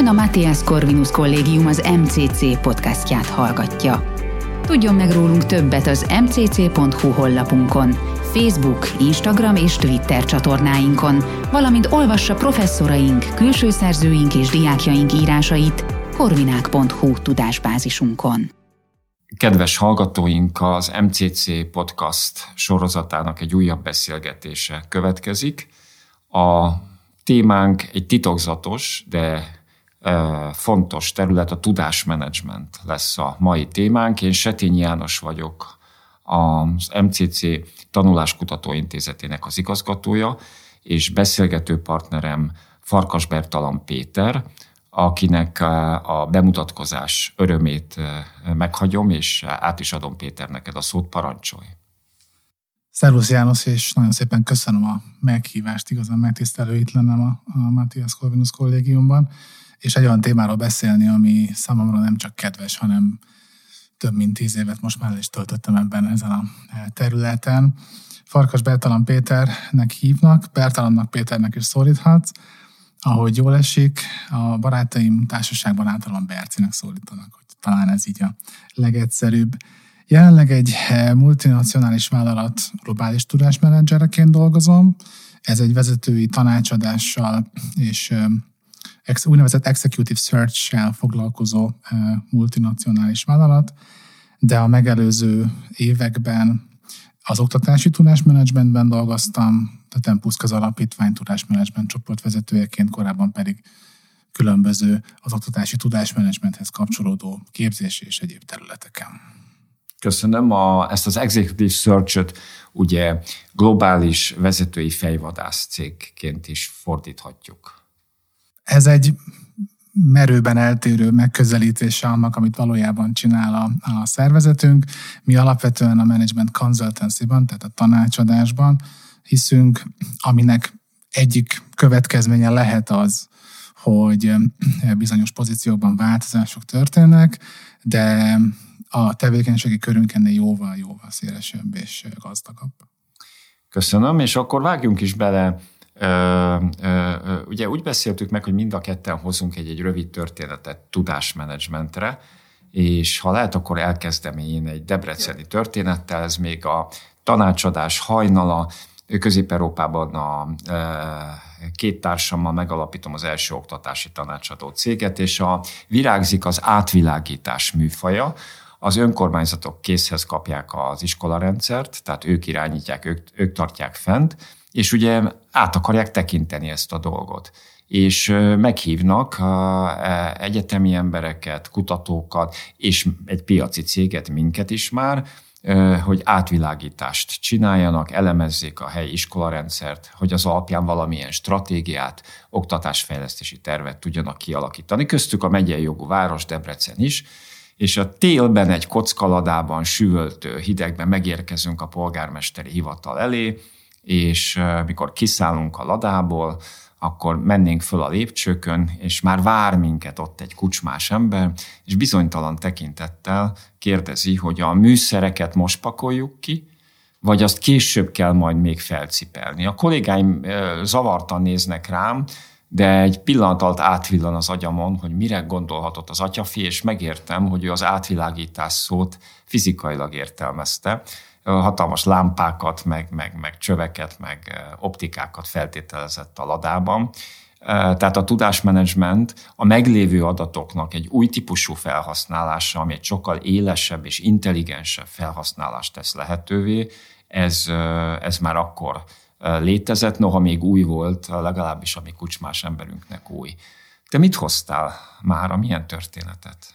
Ön a Matthias Corvinus Kollégium az MCC podcastját hallgatja. Tudjon meg rólunk többet az mcc.hu honlapunkon, Facebook, Instagram és Twitter csatornáinkon, valamint olvassa professzoraink, külső szerzőink és diákjaink írásait korvinák.hu tudásbázisunkon. Kedves hallgatóink, az MCC podcast sorozatának egy újabb beszélgetése következik. A témánk egy titokzatos, de fontos terület, a tudásmenedzsment lesz a mai témánk. Én Setény János vagyok, az MCC Tanuláskutató Intézetének az igazgatója, és beszélgető partnerem Farkas Bertalan Péter, akinek a bemutatkozás örömét meghagyom, és át is adom Péter a szót, parancsolj. Szervusz János, és nagyon szépen köszönöm a meghívást, igazán megtisztelő itt lennem a, a Matthias Corvinus kollégiumban, és egy olyan témáról beszélni, ami számomra nem csak kedves, hanem több mint tíz évet most már is töltöttem ebben ezen a területen. Farkas Bertalan Péternek hívnak, Bertalannak Péternek is szólíthatsz, ahogy jól esik, a barátaim társaságban általában Bercinek szólítanak, hogy talán ez így a legegyszerűbb. Jelenleg egy multinacionális vállalat globális tudásmenedzsereként dolgozom. Ez egy vezetői tanácsadással és úgynevezett executive search-sel foglalkozó multinacionális vállalat, de a megelőző években az oktatási tudásmenedzsmentben dolgoztam, a Tempuszkaz Alapítvány tudásmenedzsment csoport vezetőjeként, korábban pedig különböző az oktatási tudásmenedzsmenthez kapcsolódó képzési és egyéb területeken. Köszönöm. A, ezt az Executive Search-öt ugye globális vezetői fejvadász cégként is fordíthatjuk. Ez egy merőben eltérő megközelítése annak, amit valójában csinál a, a szervezetünk. Mi alapvetően a management consultancy-ban, tehát a tanácsadásban hiszünk, aminek egyik következménye lehet az, hogy bizonyos pozíciókban változások történnek, de a tevékenységi körünk ennél jóval-jóval szélesebb és gazdagabb. Köszönöm, és akkor vágjunk is bele ugye úgy beszéltük meg, hogy mind a ketten hozunk egy-egy rövid történetet tudásmenedzsmentre, és ha lehet, akkor elkezdem én egy debreceni történettel, ez még a tanácsadás hajnala, Közép-Európában a két társammal megalapítom az első oktatási tanácsadó céget, és a virágzik az átvilágítás műfaja, az önkormányzatok készhez kapják az iskolarendszert, tehát ők irányítják, ők, ők tartják fent, és ugye át akarják tekinteni ezt a dolgot. És meghívnak e, egyetemi embereket, kutatókat, és egy piaci céget, minket is már, hogy átvilágítást csináljanak, elemezzék a helyi iskolarendszert, hogy az alapján valamilyen stratégiát, oktatásfejlesztési tervet tudjanak kialakítani. Köztük a megyei jogú város Debrecen is, és a télben egy kockaladában, süvöltő hidegben megérkezünk a polgármesteri hivatal elé, és mikor kiszállunk a ladából, akkor mennénk föl a lépcsőkön, és már vár minket ott egy kucsmás ember, és bizonytalan tekintettel kérdezi, hogy a műszereket most pakoljuk ki, vagy azt később kell majd még felcipelni. A kollégáim zavartan néznek rám, de egy pillanat alatt átvillan az agyamon, hogy mire gondolhatott az atyafi, és megértem, hogy ő az átvilágítás szót fizikailag értelmezte hatalmas lámpákat, meg, meg, meg csöveket, meg optikákat feltételezett a ladában. Tehát a tudásmenedzsment a meglévő adatoknak egy új típusú felhasználása, ami egy sokkal élesebb és intelligensebb felhasználást tesz lehetővé, ez, ez már akkor létezett, noha még új volt, legalábbis a mi kucsmás emberünknek új. Te mit hoztál már, milyen történetet?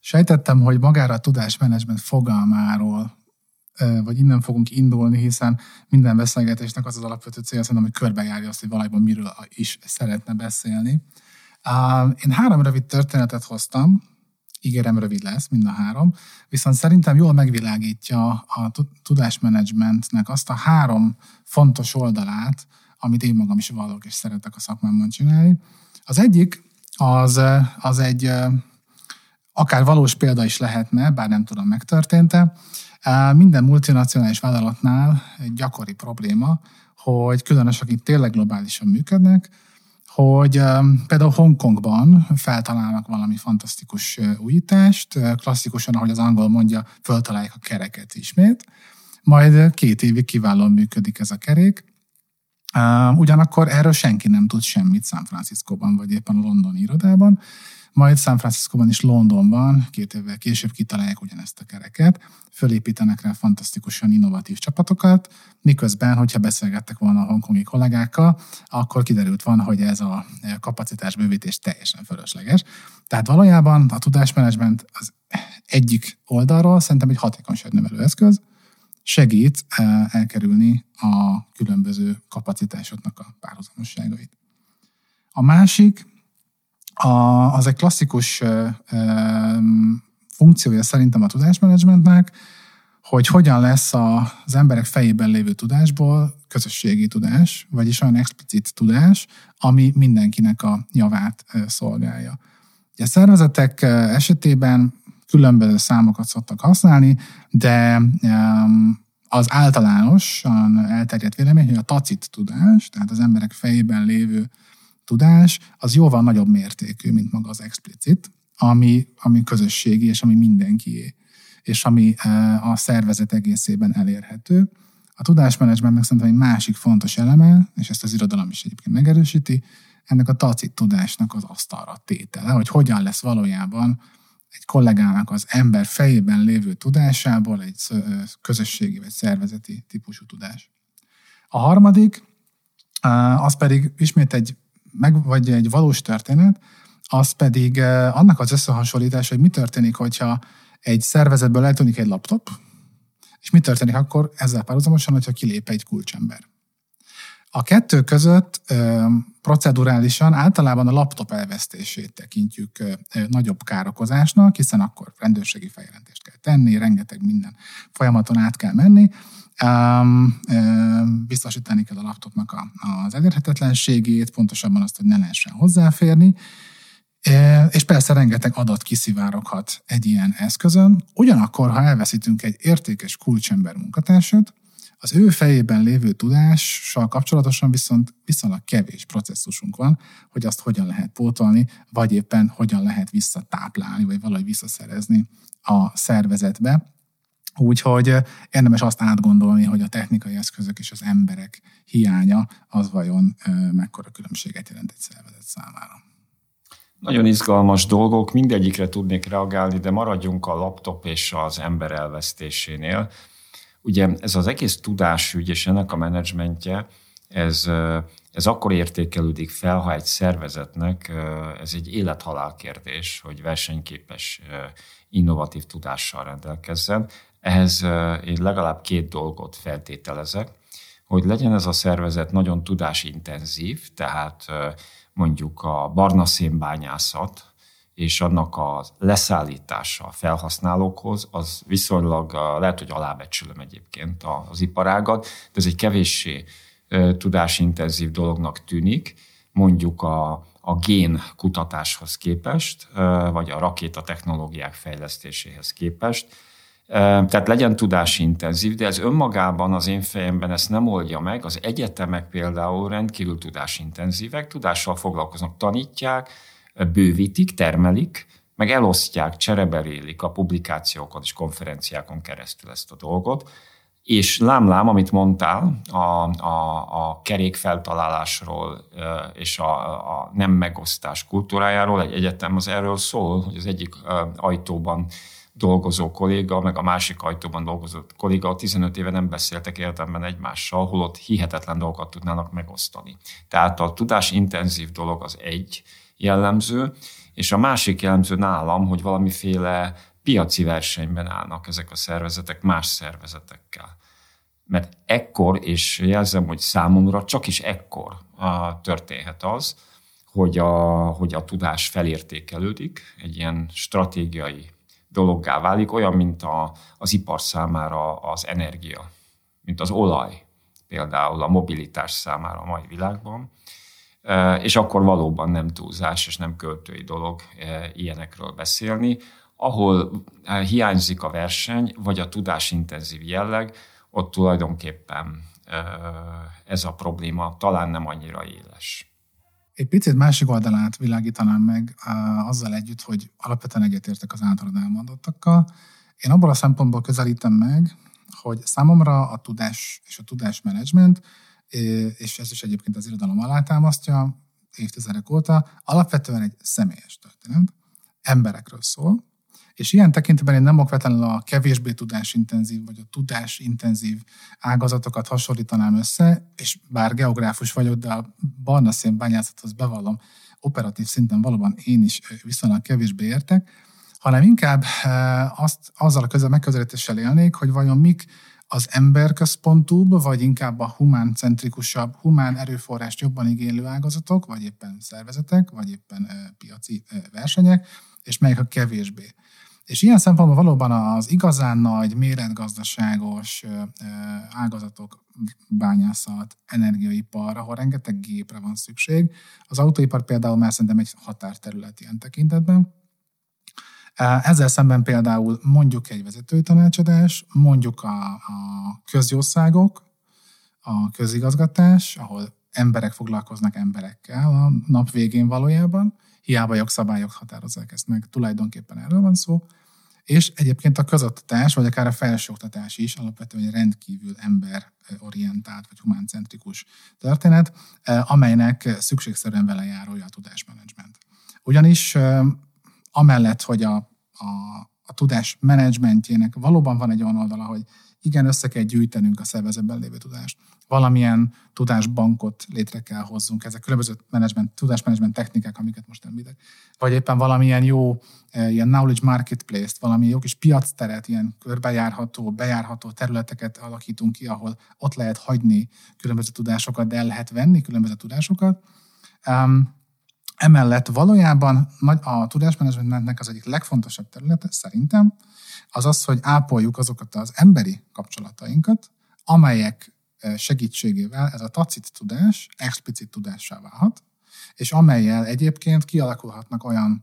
Sejtettem, hogy magára a tudásmenedzsment fogalmáról vagy innen fogunk indulni, hiszen minden beszélgetésnek az az alapvető célja szerintem, hogy körbejárja azt, hogy valójában miről is szeretne beszélni. Én három rövid történetet hoztam, ígérem rövid lesz, mind a három, viszont szerintem jól megvilágítja a tudásmenedzsmentnek azt a három fontos oldalát, amit én magam is vallok és szeretek a szakmámban csinálni. Az egyik az, az egy akár valós példa is lehetne, bár nem tudom, megtörtént-e, minden multinacionális vállalatnál egy gyakori probléma, hogy különösen akik tényleg globálisan működnek, hogy például Hongkongban feltalálnak valami fantasztikus újítást, klasszikusan, ahogy az angol mondja, föltalálják a kereket ismét, majd két évig kiválóan működik ez a kerék, Ugyanakkor erről senki nem tud semmit San Franciscóban, vagy éppen a londoni irodában, majd San Franciscóban és Londonban két évvel később kitalálják ugyanezt a kereket, fölépítenek rá fantasztikusan innovatív csapatokat, miközben, hogyha beszélgettek volna a hongkongi kollégákkal, akkor kiderült van, hogy ez a kapacitás bővítés teljesen fölösleges. Tehát valójában a tudásmenedzsment az egyik oldalról szerintem egy hatékonyságnövelő eszköz, segít elkerülni a különböző kapacitásoknak a párhuzamosságait. A másik, a, az egy klasszikus funkciója szerintem a tudásmenedzsmentnek, hogy hogyan lesz az emberek fejében lévő tudásból közösségi tudás, vagyis olyan explicit tudás, ami mindenkinek a javát szolgálja. a szervezetek esetében különböző számokat szoktak használni, de az általánosan elterjedt vélemény, hogy a tacit tudás, tehát az emberek fejében lévő tudás, az jóval nagyobb mértékű, mint maga az explicit, ami, ami közösségi, és ami mindenkié, és ami e, a szervezet egészében elérhető. A tudásmenedzsmentnek szerintem egy másik fontos eleme, és ezt az irodalom is egyébként megerősíti, ennek a tacit tudásnak az asztalra tétele, hogy hogyan lesz valójában egy kollégának az ember fejében lévő tudásából egy közösségi vagy szervezeti típusú tudás. A harmadik, az pedig ismét egy, meg, vagy egy valós történet, az pedig annak az összehasonlítása, hogy mi történik, hogyha egy szervezetből eltűnik egy laptop, és mi történik akkor ezzel párhuzamosan, hogyha kilép egy kulcsember. A kettő között procedurálisan általában a laptop elvesztését tekintjük nagyobb károkozásnak, hiszen akkor rendőrségi feljelentést kell tenni, rengeteg minden folyamaton át kell menni, biztosítani kell a laptopnak az elérhetetlenségét, pontosabban azt, hogy ne lehessen hozzáférni, és persze rengeteg adat kiszivároghat egy ilyen eszközön. Ugyanakkor, ha elveszítünk egy értékes kulcsember munkatársat, az ő fejében lévő tudással kapcsolatosan viszont viszonylag kevés processzusunk van, hogy azt hogyan lehet pótolni, vagy éppen hogyan lehet visszatáplálni, vagy valahogy visszaszerezni a szervezetbe. Úgyhogy érdemes azt átgondolni, hogy a technikai eszközök és az emberek hiánya az vajon mekkora különbséget jelent egy szervezet számára. Nagyon izgalmas dolgok, mindegyikre tudnék reagálni, de maradjunk a laptop és az ember elvesztésénél. Ugye ez az egész tudásügy és ennek a menedzsmentje, ez, ez akkor értékelődik fel, ha egy szervezetnek ez egy élethalál kérdés, hogy versenyképes, innovatív tudással rendelkezzen. Ehhez én legalább két dolgot feltételezek, hogy legyen ez a szervezet nagyon tudásintenzív, tehát mondjuk a barna szénbányászat, és annak a leszállítása a felhasználókhoz, az viszonylag lehet, hogy alábecsülöm egyébként az iparágat, de ez egy kevéssé tudásintenzív dolognak tűnik, mondjuk a, a gén kutatáshoz képest, vagy a rakéta technológiák fejlesztéséhez képest. Tehát legyen tudásintenzív, de ez önmagában az én fejemben ezt nem oldja meg. Az egyetemek például rendkívül tudásintenzívek, tudással foglalkoznak, tanítják, bővítik, termelik, meg elosztják, csereberélik a publikációkon és konferenciákon keresztül ezt a dolgot. És lámlám, amit mondtál a, a, a kerék feltalálásról és a, a nem megosztás kultúrájáról, egy egyetem az erről szól, hogy az egyik ajtóban dolgozó kolléga, meg a másik ajtóban dolgozó kolléga 15 éve nem beszéltek érdemben egymással, holott hihetetlen dolgokat tudnának megosztani. Tehát a tudás intenzív dolog az egy, jellemző, és a másik jellemző nálam, hogy valamiféle piaci versenyben állnak ezek a szervezetek más szervezetekkel. Mert ekkor, és jelzem, hogy számomra csak is ekkor történhet az, hogy a, hogy a tudás felértékelődik, egy ilyen stratégiai dologgá válik, olyan, mint a, az ipar számára az energia, mint az olaj például a mobilitás számára a mai világban és akkor valóban nem túlzás és nem költői dolog ilyenekről beszélni. Ahol hiányzik a verseny, vagy a tudásintenzív jelleg, ott tulajdonképpen ez a probléma talán nem annyira éles. Egy picit másik oldalát világítanám meg azzal együtt, hogy alapvetően egyetértek az általad elmondottakkal. Én abból a szempontból közelítem meg, hogy számomra a tudás és a tudásmenedzsment, és ez is egyébként az irodalom alátámasztja évtizedek óta, alapvetően egy személyes történet. Emberekről szól, és ilyen tekintetben én nem okvetlenül a kevésbé tudásintenzív, vagy a tudásintenzív ágazatokat hasonlítanám össze, és bár geográfus vagyok, de a barna szén bányászathoz bevallom, operatív szinten valóban én is viszonylag kevésbé értek, hanem inkább azt, azzal a közel megközelítéssel élnék, hogy vajon mik az emberközpontúbb, vagy inkább a humáncentrikusabb, humán erőforrást jobban igénylő ágazatok, vagy éppen szervezetek, vagy éppen piaci versenyek, és melyek a kevésbé. És ilyen szempontból valóban az igazán nagy, méretgazdaságos ágazatok, bányászat, energiaipar, ahol rengeteg gépre van szükség. Az autóipar például már szerintem egy határterület ilyen tekintetben. Ezzel szemben például mondjuk egy vezetői tanácsadás, mondjuk a, a közjószágok, a közigazgatás, ahol emberek foglalkoznak emberekkel a nap végén valójában, hiába jogszabályok határozzák ezt meg, tulajdonképpen erről van szó. És egyébként a közoktatás, vagy akár a felsőoktatás is alapvetően rendkívül emberorientált, vagy humáncentrikus történet, amelynek szükségszerűen vele járója a tudásmenedzsment. Ugyanis amellett, hogy a, a, a tudás menedzsmentjének valóban van egy olyan oldala, hogy igen, össze kell gyűjtenünk a szervezetben lévő tudást. Valamilyen tudásbankot létre kell hozzunk. Ezek különböző management, tudásmenedzsment technikák, amiket most említek. Vagy éppen valamilyen jó eh, ilyen knowledge marketplace-t, valami jó kis piacteret, ilyen körbejárható, bejárható területeket alakítunk ki, ahol ott lehet hagyni különböző tudásokat, de el lehet venni különböző tudásokat. Um, Emellett valójában a tudásmenedzsmentnek az egyik legfontosabb területe szerintem az az, hogy ápoljuk azokat az emberi kapcsolatainkat, amelyek segítségével ez a tacit tudás explicit tudássá válhat, és amelyel egyébként kialakulhatnak olyan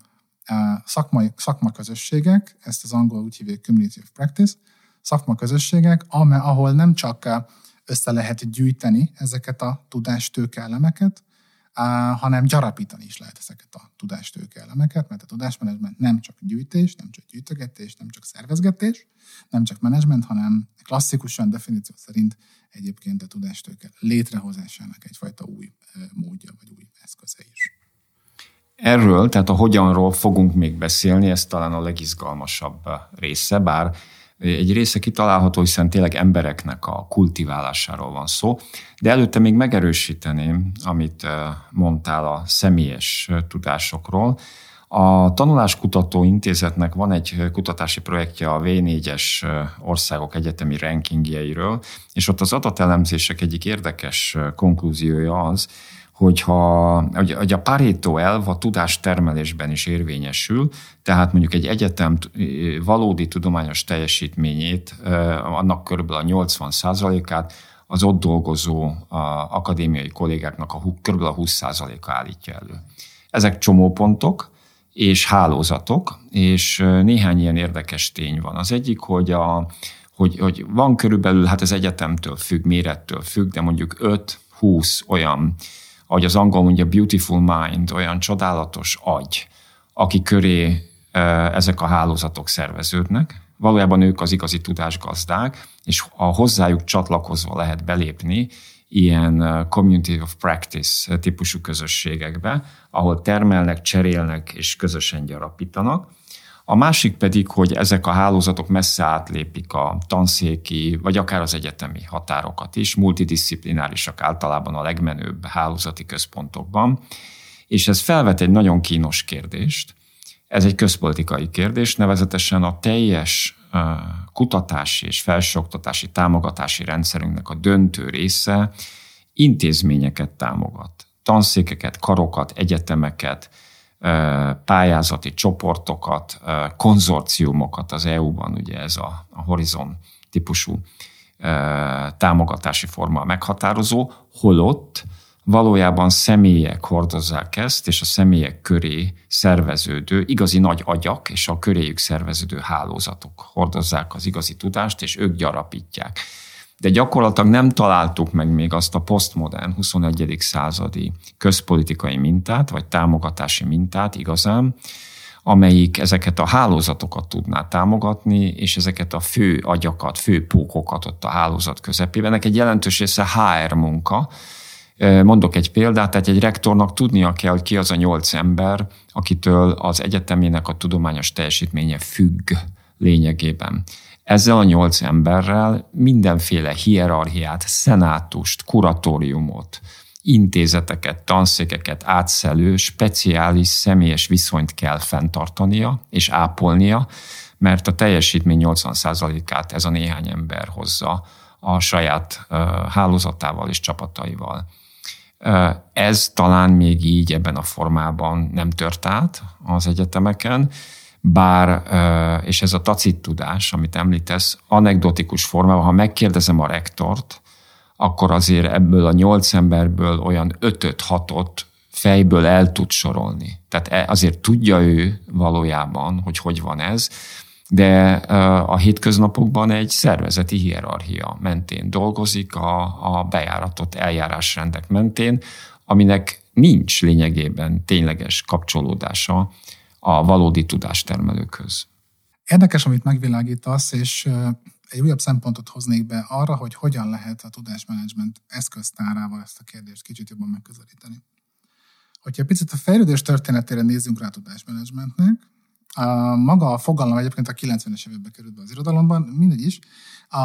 szakmai, szakmaközösségek, ezt az angol úgy hívják community of practice, szakmaközösségek, ahol nem csak össze lehet gyűjteni ezeket a tudástőke elemeket, hanem gyarapítani is lehet ezeket a tudástőke elemeket, mert a tudásmenedzsment nem csak gyűjtés, nem csak gyűjtögetés, nem csak szervezgetés, nem csak menedzsment, hanem klasszikusan definíció szerint egyébként a tudástőke létrehozásának egyfajta új módja vagy új eszköze is. Erről, tehát a hogyanról fogunk még beszélni, ez talán a legizgalmasabb része, bár egy része kitalálható, hiszen tényleg embereknek a kultiválásáról van szó, de előtte még megerősíteném, amit mondtál a személyes tudásokról. A Tanuláskutató Intézetnek van egy kutatási projektje a V4-es eh, országok egyetemi rankingjeiről, és ott az adatelemzések egyik érdekes konklúziója az, hogyha hogy a Pareto elv a tudástermelésben is érvényesül, tehát mondjuk egy egyetem valódi tudományos teljesítményét, annak körülbelül a 80 át az ott dolgozó akadémiai kollégáknak a kb. a 20%-a állítja elő. Ezek csomópontok és hálózatok, és néhány ilyen érdekes tény van. Az egyik, hogy, a, hogy, hogy van körülbelül, hát az egyetemtől függ, mérettől függ, de mondjuk 5-20 olyan ahogy az angol mondja, beautiful mind, olyan csodálatos agy, aki köré ezek a hálózatok szerveződnek. Valójában ők az igazi tudásgazdák, és a hozzájuk csatlakozva lehet belépni ilyen community of practice típusú közösségekbe, ahol termelnek, cserélnek és közösen gyarapítanak. A másik pedig, hogy ezek a hálózatok messze átlépik a tanszéki, vagy akár az egyetemi határokat is, multidisziplinárisak általában a legmenőbb hálózati központokban, és ez felvet egy nagyon kínos kérdést. Ez egy közpolitikai kérdés, nevezetesen a teljes kutatási és felsőoktatási támogatási rendszerünknek a döntő része intézményeket támogat. Tanszékeket, karokat, egyetemeket, pályázati csoportokat, konzorciumokat az EU-ban, ugye ez a, a Horizon típusú támogatási forma meghatározó, holott valójában személyek hordozzák ezt, és a személyek köré szerveződő, igazi nagy agyak és a köréjük szerveződő hálózatok hordozzák az igazi tudást, és ők gyarapítják. De gyakorlatilag nem találtuk meg még azt a posztmodern 21. századi közpolitikai mintát, vagy támogatási mintát igazán, amelyik ezeket a hálózatokat tudná támogatni, és ezeket a fő agyakat, fő pókokat ott a hálózat közepében. Ennek egy jelentős része HR munka. Mondok egy példát, tehát egy rektornak tudnia kell, hogy ki az a nyolc ember, akitől az egyetemének a tudományos teljesítménye függ lényegében. Ezzel a nyolc emberrel mindenféle hierarchiát, szenátust, kuratóriumot, intézeteket, tanszékeket átszelő, speciális személyes viszonyt kell fenntartania és ápolnia, mert a teljesítmény 80%-át ez a néhány ember hozza a saját hálózatával és csapataival. Ez talán még így ebben a formában nem tört át az egyetemeken, bár, és ez a tacit tudás, amit említesz, anekdotikus formában, ha megkérdezem a rektort, akkor azért ebből a nyolc emberből olyan ötöt, hatot fejből el tud sorolni. Tehát e, azért tudja ő valójában, hogy hogy van ez, de a hétköznapokban egy szervezeti hierarchia mentén dolgozik, a, a bejáratott eljárásrendek mentén, aminek nincs lényegében tényleges kapcsolódása a valódi tudástermelőkhöz. Érdekes, amit megvilágítasz, és egy újabb szempontot hoznék be arra, hogy hogyan lehet a tudásmenedzsment eszköztárával ezt a kérdést kicsit jobban megközelíteni. Hogyha picit a fejlődés történetére nézzünk rá a tudásmenedzsmentnek, a maga a fogalom egyébként a 90-es években került be az irodalomban, mindegy is. A,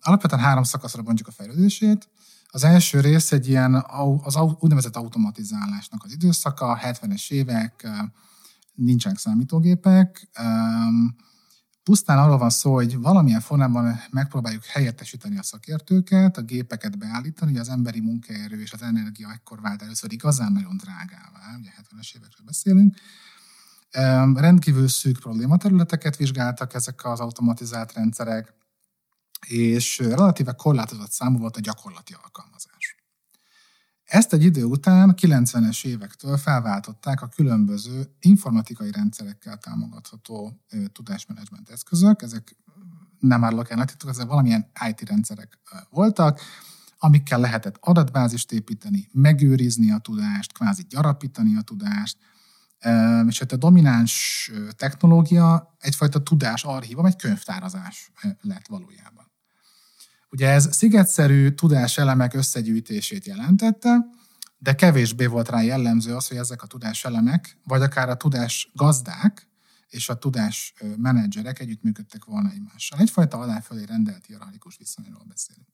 alapvetően három szakaszra bontjuk a fejlődését. Az első rész egy ilyen az úgynevezett automatizálásnak az időszaka, 70-es évek, nincsenek számítógépek, pusztán arról van szó, hogy valamilyen formában megpróbáljuk helyettesíteni a szakértőket, a gépeket beállítani, hogy az emberi munkaerő és az energia ekkor vált először igazán nagyon drágává, ugye 70-es évekről beszélünk. Rendkívül szűk problématerületeket vizsgáltak ezek az automatizált rendszerek, és relatíve korlátozott számú volt a gyakorlati alkalmazás. Ezt egy idő után, 90-es évektől felváltották a különböző informatikai rendszerekkel támogatható tudásmenedzsment eszközök. Ezek nem árulok el, ezek valamilyen IT rendszerek voltak, amikkel lehetett adatbázist építeni, megőrizni a tudást, kvázi gyarapítani a tudást, és hát a domináns technológia egyfajta tudás archívom, egy könyvtárazás lett valójában. Ugye ez szigetszerű tudáselemek összegyűjtését jelentette, de kevésbé volt rá jellemző az, hogy ezek a tudáselemek, vagy akár a tudás gazdák és a tudás menedzserek együttműködtek volna egymással. Egyfajta aláfölé rendelt hierarchikus viszonyról beszélünk.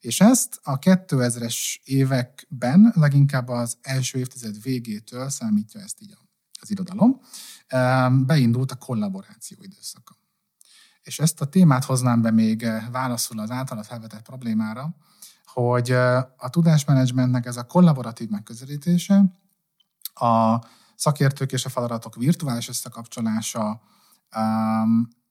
És ezt a 2000-es években, leginkább az első évtized végétől számítja ezt így az irodalom, beindult a kollaboráció időszaka. És ezt a témát hoznám be még eh, válaszul az általa felvetett problémára, hogy eh, a tudásmenedzsmentnek ez a kollaboratív megközelítése, a szakértők és a feladatok virtuális összekapcsolása,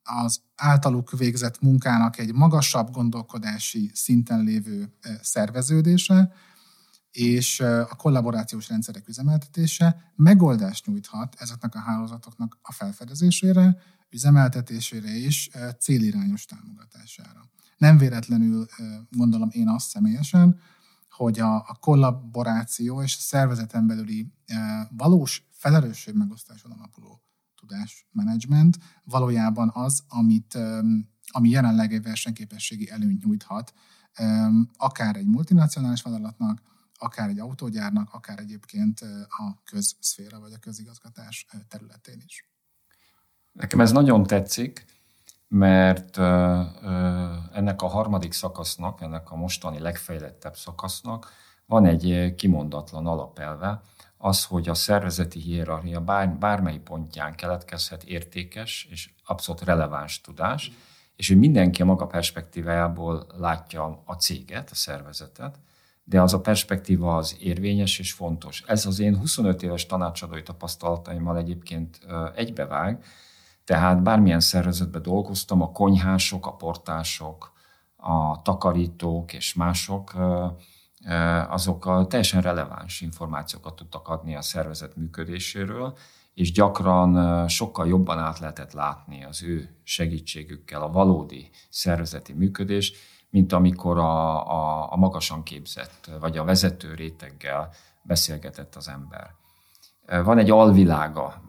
az általuk végzett munkának egy magasabb gondolkodási szinten lévő eh, szerveződése, és a kollaborációs rendszerek üzemeltetése megoldást nyújthat ezeknek a hálózatoknak a felfedezésére, üzemeltetésére és célirányos támogatására. Nem véletlenül gondolom én azt személyesen, hogy a, a kollaboráció és a szervezeten belüli valós felelősség megosztáson alapuló tudásmenedzsment valójában az, amit, ami jelenleg egy versenyképességi előnyt nyújthat, akár egy multinacionális vállalatnak, akár egy autógyárnak, akár egyébként a közszféra vagy a közigazgatás területén is. Nekem ez nagyon tetszik, mert ennek a harmadik szakasznak, ennek a mostani legfejlettebb szakasznak van egy kimondatlan alapelve, az, hogy a szervezeti hierarchia bár, bármely pontján keletkezhet értékes és abszolút releváns tudás, és hogy mindenki a maga perspektívájából látja a céget, a szervezetet, de az a perspektíva az érvényes és fontos. Ez az én 25 éves tanácsadói tapasztalataimmal egyébként egybevág, tehát bármilyen szervezetben dolgoztam, a konyhások, a portások, a takarítók és mások, azok teljesen releváns információkat tudtak adni a szervezet működéséről, és gyakran sokkal jobban át lehetett látni az ő segítségükkel a valódi szervezeti működés, mint amikor a, a, a magasan képzett, vagy a vezető réteggel beszélgetett az ember. Van egy alvilága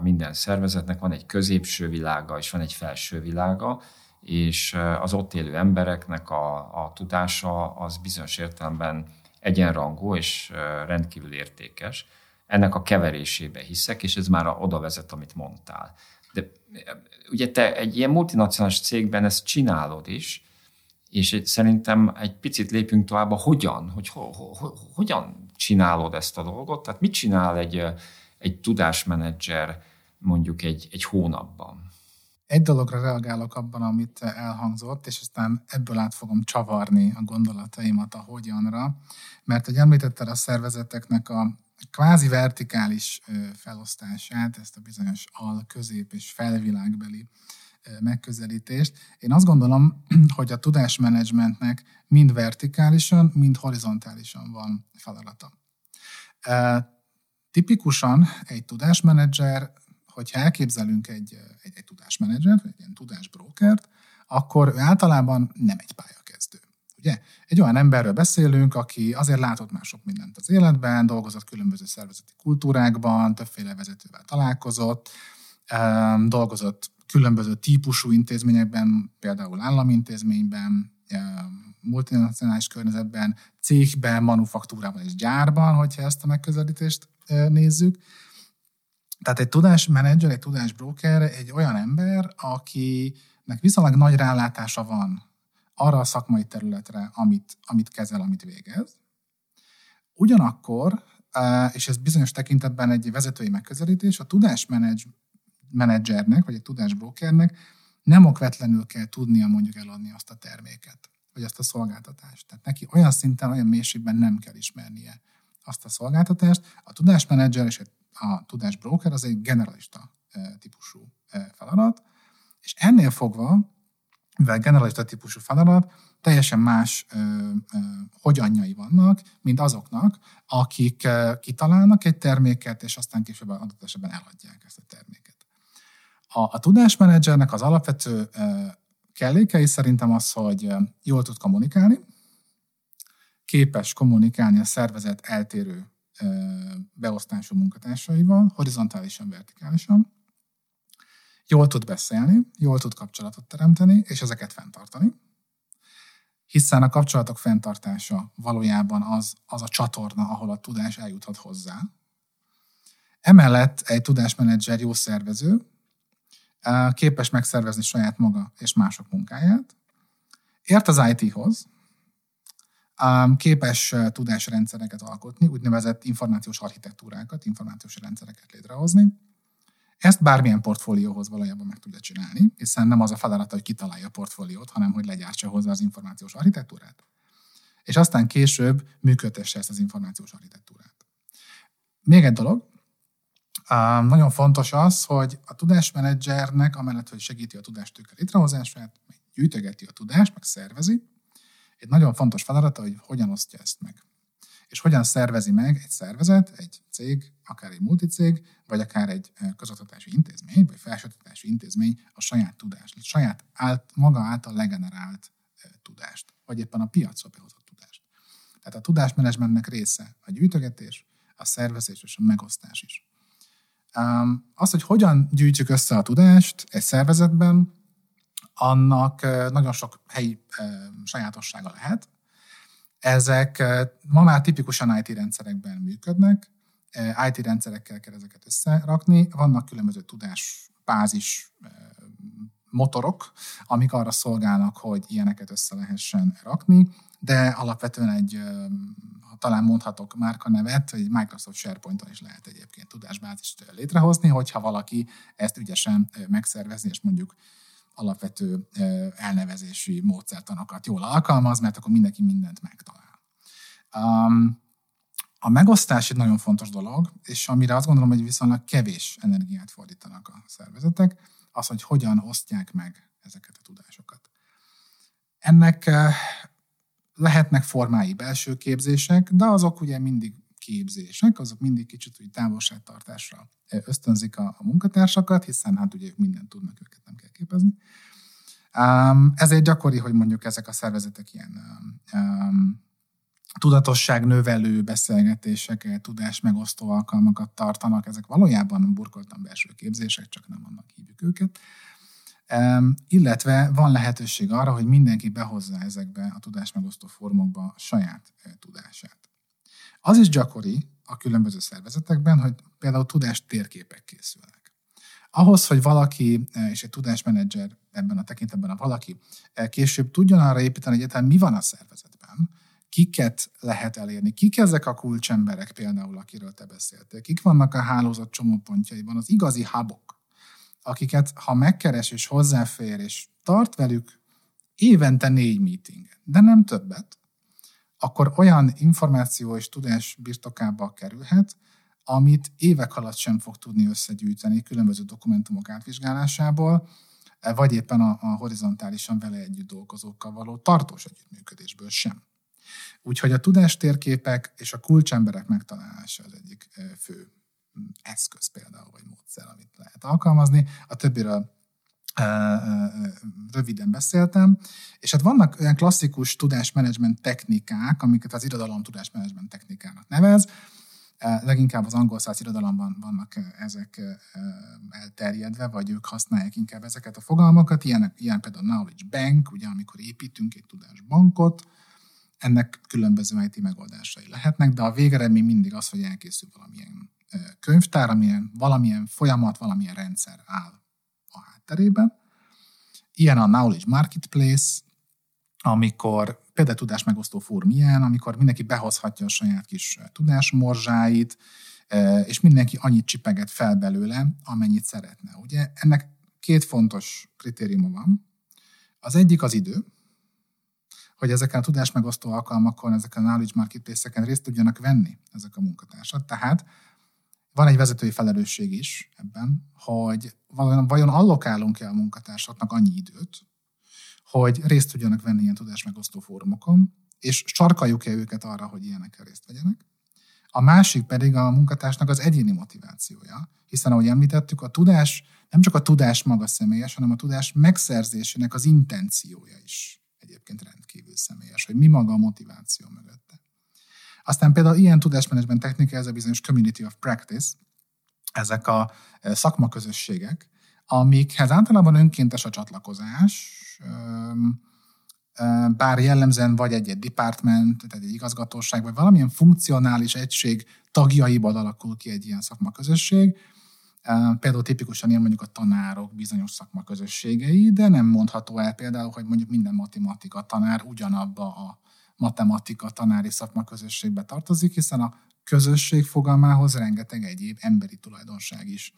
minden szervezetnek, van egy középső világa, és van egy felső világa, és az ott élő embereknek a, a tudása az bizonyos értelemben egyenrangú és rendkívül értékes. Ennek a keverésébe hiszek, és ez már oda vezet, amit mondtál. De ugye te egy ilyen multinacionális cégben ezt csinálod is, és szerintem egy picit lépünk tovább, hogyan, hogy ho, ho, ho, hogyan csinálod ezt a dolgot, tehát mit csinál egy, egy tudásmenedzser mondjuk egy, egy hónapban? Egy dologra reagálok abban, amit elhangzott, és aztán ebből át fogom csavarni a gondolataimat a hogyanra, mert hogy említetted a szervezeteknek a kvázi vertikális felosztását, ezt a bizonyos al, közép és felvilágbeli megközelítést. Én azt gondolom, hogy a tudásmenedzsmentnek mind vertikálisan, mind horizontálisan van feladata. Tipikusan egy tudásmenedzser, hogyha elképzelünk egy, egy, egy tudásmenedzsert, egy ilyen tudásbrókert, akkor általában nem egy pályakezdő. Ugye? Egy olyan emberről beszélünk, aki azért látott már sok mindent az életben, dolgozott különböző szervezeti kultúrákban, többféle vezetővel találkozott, dolgozott különböző típusú intézményekben, például államintézményben, multinacionális környezetben, cégben, manufaktúrában és gyárban, hogyha ezt a megközelítést nézzük. Tehát egy tudásmenedzser, egy tudásbroker egy olyan ember, akinek viszonylag nagy rálátása van arra a szakmai területre, amit, amit kezel, amit végez. Ugyanakkor, és ez bizonyos tekintetben egy vezetői megközelítés, a tudásmenedzsernek, vagy egy tudásbrokernek nem okvetlenül kell tudnia mondjuk eladni azt a terméket, vagy azt a szolgáltatást. Tehát neki olyan szinten, olyan mélységben nem kell ismernie azt a szolgáltatást. A tudásmenedzser és a tudásbroker az egy generalista típusú feladat, és ennél fogva mivel generalista típusú feladat, teljesen más ö, ö, hogyanjai vannak, mint azoknak, akik ö, kitalálnak egy terméket, és aztán később adott esetben eladják ezt a terméket. A, a tudásmenedzsernek az alapvető ö, kellékei szerintem az, hogy jól tud kommunikálni, képes kommunikálni a szervezet eltérő beosztású munkatársaival, horizontálisan, vertikálisan, jól tud beszélni, jól tud kapcsolatot teremteni, és ezeket fenntartani. Hiszen a kapcsolatok fenntartása valójában az, az a csatorna, ahol a tudás eljuthat hozzá. Emellett egy tudásmenedzser jó szervező, képes megszervezni saját maga és mások munkáját, ért az IT-hoz, képes tudásrendszereket alkotni, úgynevezett információs architektúrákat, információs rendszereket létrehozni, ezt bármilyen portfólióhoz valójában meg tudja csinálni, hiszen nem az a feladata, hogy kitalálja a portfóliót, hanem hogy legyártsa hozzá az információs architektúrát. És aztán később működtesse ezt az információs architektúrát. Még egy dolog, nagyon fontos az, hogy a tudásmenedzsernek, amellett, hogy segíti a tudástőke létrehozását, gyűjtögeti a tudást, meg szervezi, egy nagyon fontos feladata, hogy hogyan osztja ezt meg és hogyan szervezi meg egy szervezet, egy cég, akár egy multicég, vagy akár egy közoktatási intézmény, vagy felsőoktatási intézmény a saját tudást, a saját ált, maga által legenerált tudást, vagy éppen a piacra behozott tudást. Tehát a tudásmenedzsmentnek része a gyűjtögetés, a szervezés és a megosztás is. Az, hogy hogyan gyűjtjük össze a tudást egy szervezetben, annak nagyon sok helyi sajátossága lehet. Ezek ma már tipikusan IT rendszerekben működnek, IT rendszerekkel kell ezeket összerakni. Vannak különböző tudásbázis motorok, amik arra szolgálnak, hogy ilyeneket össze lehessen rakni, de alapvetően egy, ha talán mondhatok márkanevet, egy Microsoft SharePoint-on is lehet egyébként tudásbázist létrehozni, hogyha valaki ezt ügyesen megszervezni, és mondjuk alapvető elnevezési módszertanokat jól alkalmaz, mert akkor mindenki mindent megtalál. A megosztás egy nagyon fontos dolog, és amire azt gondolom, hogy viszonylag kevés energiát fordítanak a szervezetek, az, hogy hogyan osztják meg ezeket a tudásokat. Ennek lehetnek formái belső képzések, de azok ugye mindig képzések, azok mindig kicsit úgy távolságtartásra ösztönzik a, a munkatársakat, hiszen hát ugye ők mindent tudnak, őket nem kell képezni. Ezért gyakori, hogy mondjuk ezek a szervezetek ilyen um, tudatosság növelő beszélgetéseket, tudás megosztó alkalmakat tartanak. Ezek valójában burkoltan belső képzések, csak nem annak hívjuk őket. Um, illetve van lehetőség arra, hogy mindenki behozza ezekbe a tudás megosztó formokba saját tudását. Az is gyakori a különböző szervezetekben, hogy például tudás térképek készülnek. Ahhoz, hogy valaki, és egy tudásmenedzser ebben a tekintetben a valaki, később tudjon arra építeni, hogy egyáltalán mi van a szervezetben, kiket lehet elérni, kik ezek a kulcsemberek például, akiről te beszéltél, kik vannak a hálózat csomópontjaiban, az igazi hubok, akiket ha megkeres és hozzáfér, és tart velük évente négy meeting, de nem többet, akkor olyan információ és tudás birtokába kerülhet, amit évek alatt sem fog tudni összegyűjteni különböző dokumentumok átvizsgálásából, vagy éppen a, a horizontálisan vele együtt dolgozókkal való tartós együttműködésből sem. Úgyhogy a tudástérképek és a kulcsemberek megtalálása az egyik fő mm, eszköz például, vagy módszer, amit lehet alkalmazni. A többiről röviden beszéltem, és hát vannak olyan klasszikus tudásmenedzsment technikák, amiket az irodalom tudásmenedzsment technikának nevez, Leginkább az angol száz irodalomban vannak ezek elterjedve, vagy ők használják inkább ezeket a fogalmakat. Ilyen, ilyen például Knowledge Bank, ugye amikor építünk egy tudásbankot, ennek különböző IT megoldásai lehetnek, de a végeredmény mindig az, hogy elkészül valamilyen könyvtár, amilyen, valamilyen folyamat, valamilyen rendszer áll a hátterében. Ilyen a Knowledge Marketplace, amikor például tudás megosztó fórum ilyen, amikor mindenki behozhatja a saját kis tudásmorzsáit, és mindenki annyit csipeget fel belőle, amennyit szeretne. Ugye ennek két fontos kritériuma van. Az egyik az idő, hogy ezeken a tudás megosztó alkalmakon, ezeken a knowledge marketplace-eken részt tudjanak venni ezek a munkatársak. Tehát van egy vezetői felelősség is ebben, hogy vajon allokálunk-e a munkatársaknak annyi időt, hogy részt tudjanak venni ilyen tudásmegosztó fórumokon, és sarkaljuk-e őket arra, hogy ilyenekkel részt vegyenek. A másik pedig a munkatársnak az egyéni motivációja, hiszen ahogy említettük, a tudás nem csak a tudás maga személyes, hanem a tudás megszerzésének az intenciója is egyébként rendkívül személyes, hogy mi maga a motiváció mögötte. Aztán például ilyen tudásmenedzsment technika, ez a bizonyos community of practice, ezek a e, szakmaközösségek, amikhez általában önkéntes a csatlakozás, bár jellemzően vagy egy-egy department, tehát egy igazgatóság, vagy valamilyen funkcionális egység tagjaiból alakul ki egy ilyen szakmaközösség. Például tipikusan ilyen mondjuk a tanárok bizonyos szakmaközösségei, de nem mondható el például, hogy mondjuk minden matematika tanár ugyanabba a matematika tanári szakmaközösségbe tartozik, hiszen a közösség fogalmához rengeteg egyéb emberi tulajdonság is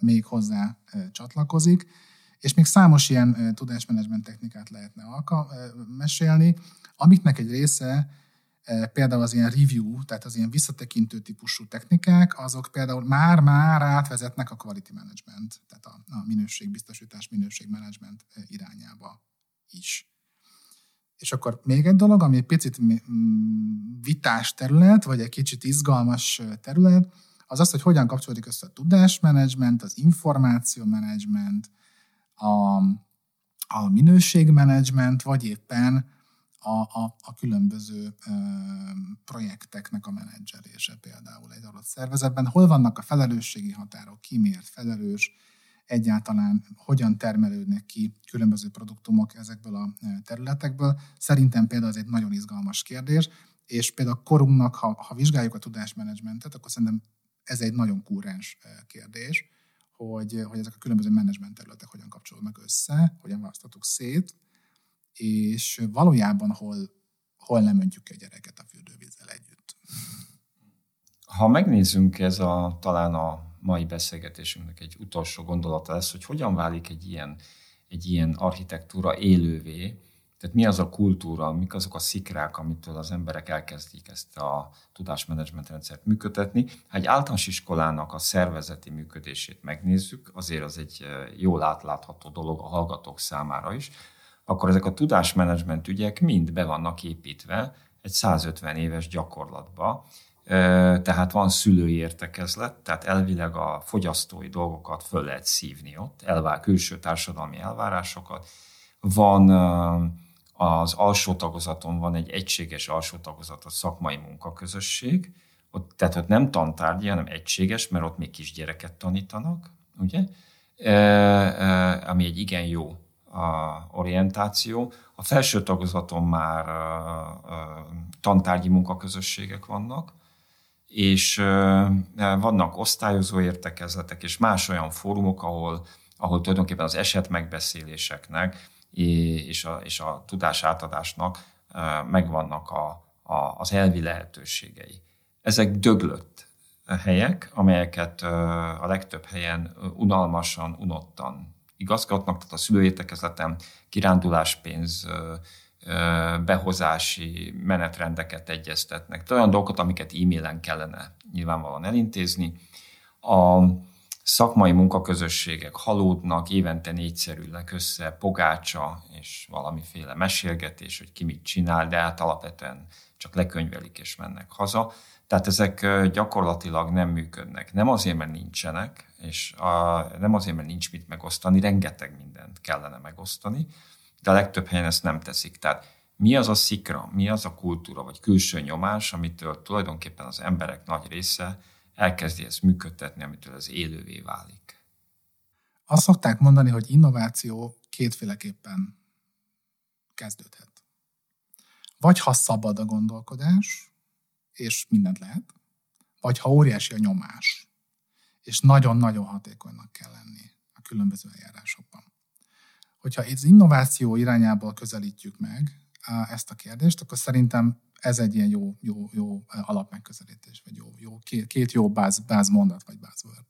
még hozzá csatlakozik, és még számos ilyen tudásmenedzsment technikát lehetne alka- mesélni, amiknek egy része például az ilyen review, tehát az ilyen visszatekintő típusú technikák, azok például már-már átvezetnek a quality management, tehát a, a minőségbiztosítás, minőségmenedzsment irányába is. És akkor még egy dolog, ami egy picit vitás terület, vagy egy kicsit izgalmas terület, az az, hogy hogyan kapcsolódik össze a tudásmenedzsment, az információmenedzsment, a, a minőségmenedzsment, vagy éppen a, a, a különböző ö, projekteknek a menedzselése például egy adott szervezetben. Hol vannak a felelősségi határok, ki miért felelős, egyáltalán hogyan termelődnek ki különböző produktumok ezekből a területekből. Szerintem például ez egy nagyon izgalmas kérdés, és például a korunknak, ha, ha vizsgáljuk a tudásmenedzsmentet, akkor szerintem ez egy nagyon kúrens kérdés, hogy, hogy ezek a különböző menedzsment területek hogyan kapcsolódnak össze, hogyan választhatók szét, és valójában hol, hol nem öntjük a gyereket a fürdővízzel együtt. Ha megnézzünk, ez a, talán a mai beszélgetésünknek egy utolsó gondolata lesz, hogy hogyan válik egy ilyen, egy ilyen architektúra élővé, tehát mi az a kultúra, mik azok a szikrák, amitől az emberek elkezdik ezt a tudásmenedzsment rendszert működtetni. Ha egy általános iskolának a szervezeti működését megnézzük, azért az egy jól átlátható dolog a hallgatók számára is, akkor ezek a tudásmenedzsment ügyek mind be vannak építve egy 150 éves gyakorlatba, tehát van szülői értekezlet, tehát elvileg a fogyasztói dolgokat föl lehet szívni ott, elvár külső társadalmi elvárásokat, Van az alsó tagozaton van egy egységes alsó tagozat, a szakmai munkaközösség, ott, tehát ott nem tantárgyi, hanem egységes, mert ott még kisgyereket tanítanak, ugye? E, e, ami egy igen jó a orientáció. A felső tagozaton már a, a, tantárgyi munkaközösségek vannak, és vannak osztályozó értekezletek, és más olyan fórumok, ahol, ahol tulajdonképpen az eset megbeszéléseknek és a, és a tudás átadásnak megvannak a, a, az elvi lehetőségei. Ezek döglött helyek, amelyeket a legtöbb helyen unalmasan, unottan igazgatnak, tehát a szülőértekezleten kiránduláspénz, behozási menetrendeket egyeztetnek. olyan dolgokat, amiket e-mailen kellene nyilvánvalóan elintézni. A szakmai munkaközösségek halódnak, évente négyszer ülnek össze, pogácsa és valamiféle mesélgetés, hogy ki mit csinál, de hát alapvetően csak lekönyvelik és mennek haza. Tehát ezek gyakorlatilag nem működnek. Nem azért, mert nincsenek, és a, nem azért, mert nincs mit megosztani, rengeteg mindent kellene megosztani, de a legtöbb helyen ezt nem teszik. Tehát mi az a szikra, mi az a kultúra, vagy külső nyomás, amitől tulajdonképpen az emberek nagy része elkezdi ezt működtetni, amitől az élővé válik. Azt szokták mondani, hogy innováció kétféleképpen kezdődhet. Vagy ha szabad a gondolkodás, és mindent lehet, vagy ha óriási a nyomás, és nagyon-nagyon hatékonynak kell lenni a különböző eljárásokban. Hogyha az innováció irányából közelítjük meg ezt a kérdést, akkor szerintem ez egy ilyen jó, jó, jó alapmegközelítés, vagy jó, jó két, két jó báz, bázmondat, vagy buzzword.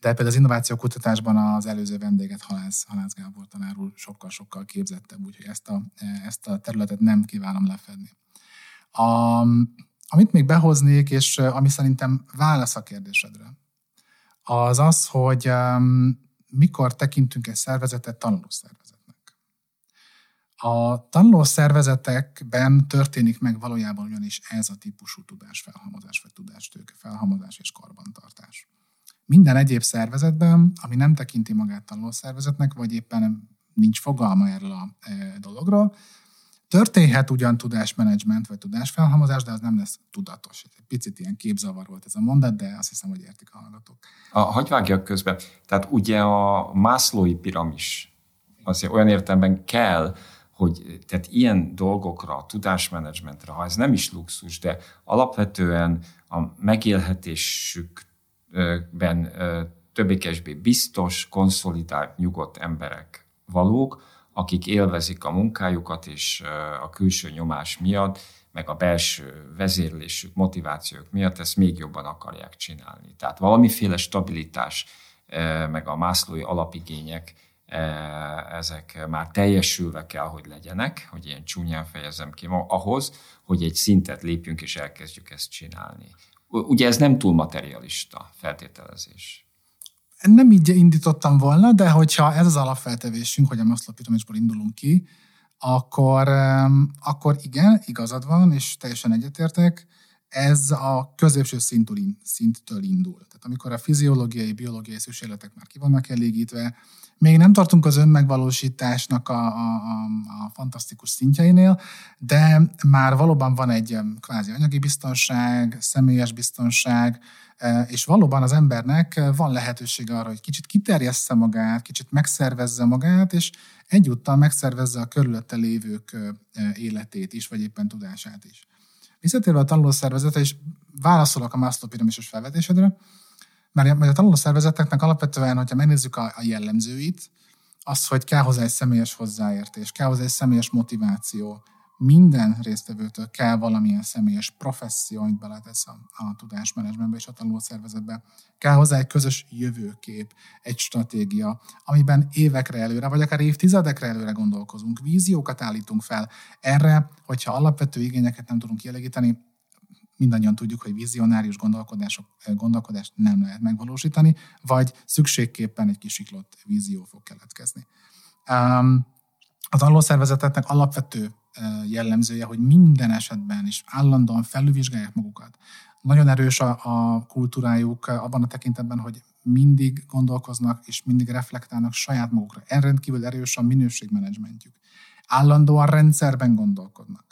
De például az innováció kutatásban az előző vendéget Halász, Halász Gábor tanár úr sokkal-sokkal képzettebb, úgyhogy ezt a, ezt a területet nem kívánom lefedni. A, amit még behoznék, és ami szerintem válasz a kérdésedre, az az, hogy um, mikor tekintünk egy szervezetet tanulószervezetet. A tanuló szervezetekben történik meg valójában ugyanis ez a típusú tudásfelhalmozás, vagy tudástőke felhalmozás és karbantartás. Minden egyéb szervezetben, ami nem tekinti magát tanuló szervezetnek, vagy éppen nincs fogalma erről a e, dologról, Történhet ugyan tudásmenedzsment vagy tudásfelhalmozás, de az nem lesz tudatos. Egy picit ilyen képzavar volt ez a mondat, de azt hiszem, hogy értik a hallgatók. A, hagyj vágjak közben. Tehát ugye a mászlói piramis azért olyan értelemben kell, hogy tehát ilyen dolgokra, a tudásmenedzsmentre, ha ez nem is luxus, de alapvetően a megélhetésükben többé-kevésbé biztos, konszolidált, nyugodt emberek valók, akik élvezik a munkájukat, és a külső nyomás miatt, meg a belső vezérlésük, motivációk miatt ezt még jobban akarják csinálni. Tehát valamiféle stabilitás, meg a mászlói alapigények ezek már teljesülve kell, hogy legyenek, hogy ilyen csúnyán fejezem ki ma, ahhoz, hogy egy szintet lépjünk és elkezdjük ezt csinálni. Ugye ez nem túl materialista feltételezés. Nem így indítottam volna, de hogyha ez az alapfeltevésünk, hogy a Maslow piramisból indulunk ki, akkor, akkor igen, igazad van, és teljesen egyetértek, ez a középső szinttől indul. Tehát amikor a fiziológiai, biológiai szükségletek már ki vannak elégítve, még nem tartunk az önmegvalósításnak a, a, a, a fantasztikus szintjeinél, de már valóban van egy kvázi anyagi biztonság, személyes biztonság, e, és valóban az embernek van lehetősége arra, hogy kicsit kiterjessze magát, kicsit megszervezze magát, és egyúttal megszervezze a körülötte lévők e, életét is, vagy éppen tudását is. Visszatérve a tanulószervezete, és válaszolok a Maslow piramisos felvetésedre, mert a tanulószervezeteknek alapvetően, hogyha megnézzük a, a jellemzőit, az, hogy kell hozzá egy személyes hozzáértés, kell hozzá egy személyes motiváció, minden résztvevőtől kell valamilyen személyes professzió, amit beletesz a, a tudásmenedzsmentbe és a tanulószervezetbe. Kell hozzá egy közös jövőkép, egy stratégia, amiben évekre előre, vagy akár évtizedekre előre gondolkozunk, víziókat állítunk fel. Erre, hogyha alapvető igényeket nem tudunk kielégíteni, mindannyian tudjuk, hogy vizionárius gondolkodások, gondolkodást nem lehet megvalósítani, vagy szükségképpen egy kisiklott vízió fog keletkezni. A tanulószervezeteknek alapvető jellemzője, hogy minden esetben is állandóan felülvizsgálják magukat. Nagyon erős a, a kultúrájuk abban a tekintetben, hogy mindig gondolkoznak és mindig reflektálnak saját magukra. En rendkívül erős a minőségmenedzsmentjük. Állandóan rendszerben gondolkodnak.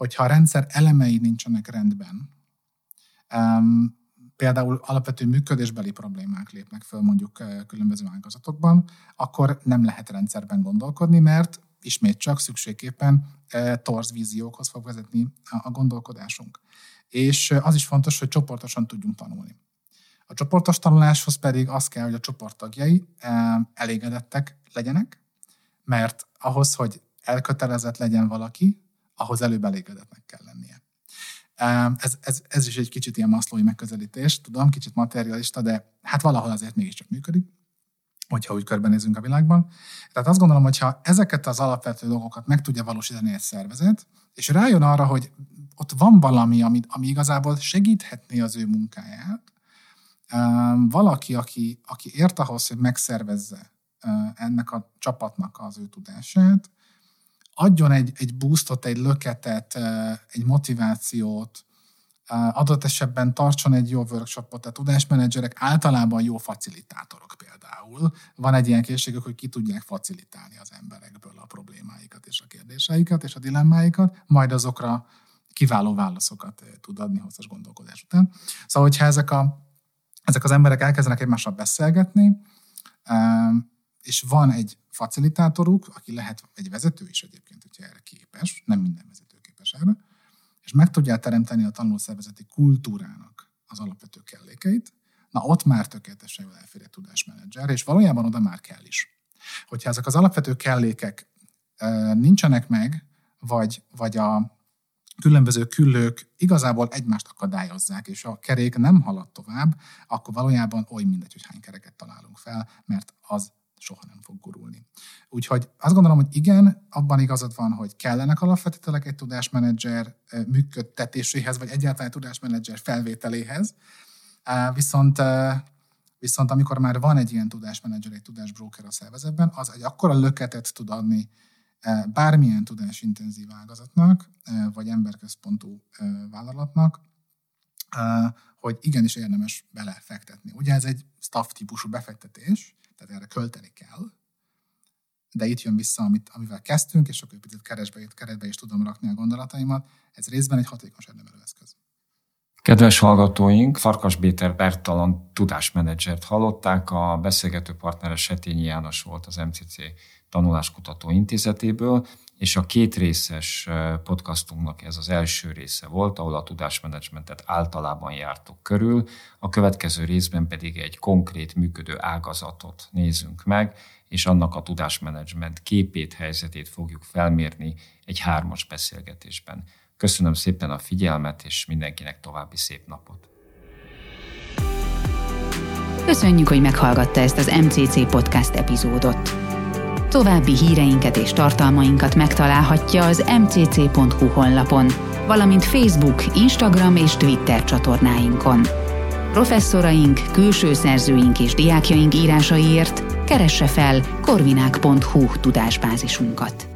Hogyha a rendszer elemei nincsenek rendben, um, például alapvető működésbeli problémák lépnek föl mondjuk eh, különböző ágazatokban, akkor nem lehet rendszerben gondolkodni, mert ismét csak szükségképpen eh, torz víziókhoz fog vezetni a gondolkodásunk. És eh, az is fontos, hogy csoportosan tudjunk tanulni. A csoportos tanuláshoz pedig az kell, hogy a csoporttagjai elégedettek legyenek, mert ahhoz, hogy elkötelezett legyen valaki, ahhoz előbb elégedetnek kell lennie. Ez, ez, ez is egy kicsit ilyen maszlói megközelítés, tudom, kicsit materialista, de hát valahol azért mégiscsak működik, hogyha úgy körbenézünk a világban. Tehát azt gondolom, hogy ha ezeket az alapvető dolgokat meg tudja valósítani egy szervezet, és rájön arra, hogy ott van valami, ami, ami igazából segíthetné az ő munkáját, valaki, aki, aki ért ahhoz, hogy megszervezze ennek a csapatnak az ő tudását, adjon egy, egy boostot, egy löketet, egy motivációt, adott esetben tartson egy jó workshopot, a tudásmenedzserek általában jó facilitátorok például. Van egy ilyen készségük, hogy ki tudják facilitálni az emberekből a problémáikat és a kérdéseiket és a dilemmáikat, majd azokra kiváló válaszokat tud adni hosszas gondolkodás után. Szóval, hogyha ezek, a, ezek az emberek elkezdenek egymással beszélgetni, és van egy facilitátoruk, aki lehet egy vezető is egyébként, hogyha erre képes, nem minden vezető képes erre, és meg tudja teremteni a tanulószervezeti kultúrának az alapvető kellékeit, na ott már tökéletesen jól elfér egy tudásmenedzser, és valójában oda már kell is. Hogyha ezek az alapvető kellékek nincsenek meg, vagy, vagy a különböző küllők igazából egymást akadályozzák, és a kerék nem halad tovább, akkor valójában oly mindegy, hogy hány kereket találunk fel, mert az soha nem fog gurulni. Úgyhogy azt gondolom, hogy igen, abban igazad van, hogy kellenek alapvetőleg egy tudásmenedzser működtetéséhez, vagy egyáltalán egy tudásmenedzser felvételéhez, viszont Viszont amikor már van egy ilyen tudásmenedzser, egy tudásbróker a szervezetben, az egy akkora löketet tud adni bármilyen tudásintenzív ágazatnak, vagy emberközpontú vállalatnak, hogy igenis érdemes belefektetni. Ugye ez egy staff típusú befektetés, tehát erre költeni kell, de itt jön vissza, amit, amivel kezdtünk, és akkor picit keresbe, keretbe is tudom rakni a gondolataimat. Ez részben egy hatékony eszköz. Kedves hallgatóink, Farkas Béter Bertalan tudásmenedzsert hallották, a beszélgető partnere Setényi János volt az MCC Tanuláskutató Intézetéből, és a két részes podcastunknak ez az első része volt, ahol a tudásmenedzsmentet általában jártuk körül, a következő részben pedig egy konkrét működő ágazatot nézünk meg, és annak a tudásmenedzsment képét, helyzetét fogjuk felmérni egy hármas beszélgetésben. Köszönöm szépen a figyelmet, és mindenkinek további szép napot! Köszönjük, hogy meghallgatta ezt az MCC podcast epizódot. További híreinket és tartalmainkat megtalálhatja az mcc.hu honlapon, valamint Facebook, Instagram és Twitter csatornáinkon. Professzoraink, külső szerzőink és diákjaink írásaiért keresse fel korvinák.hu tudásbázisunkat.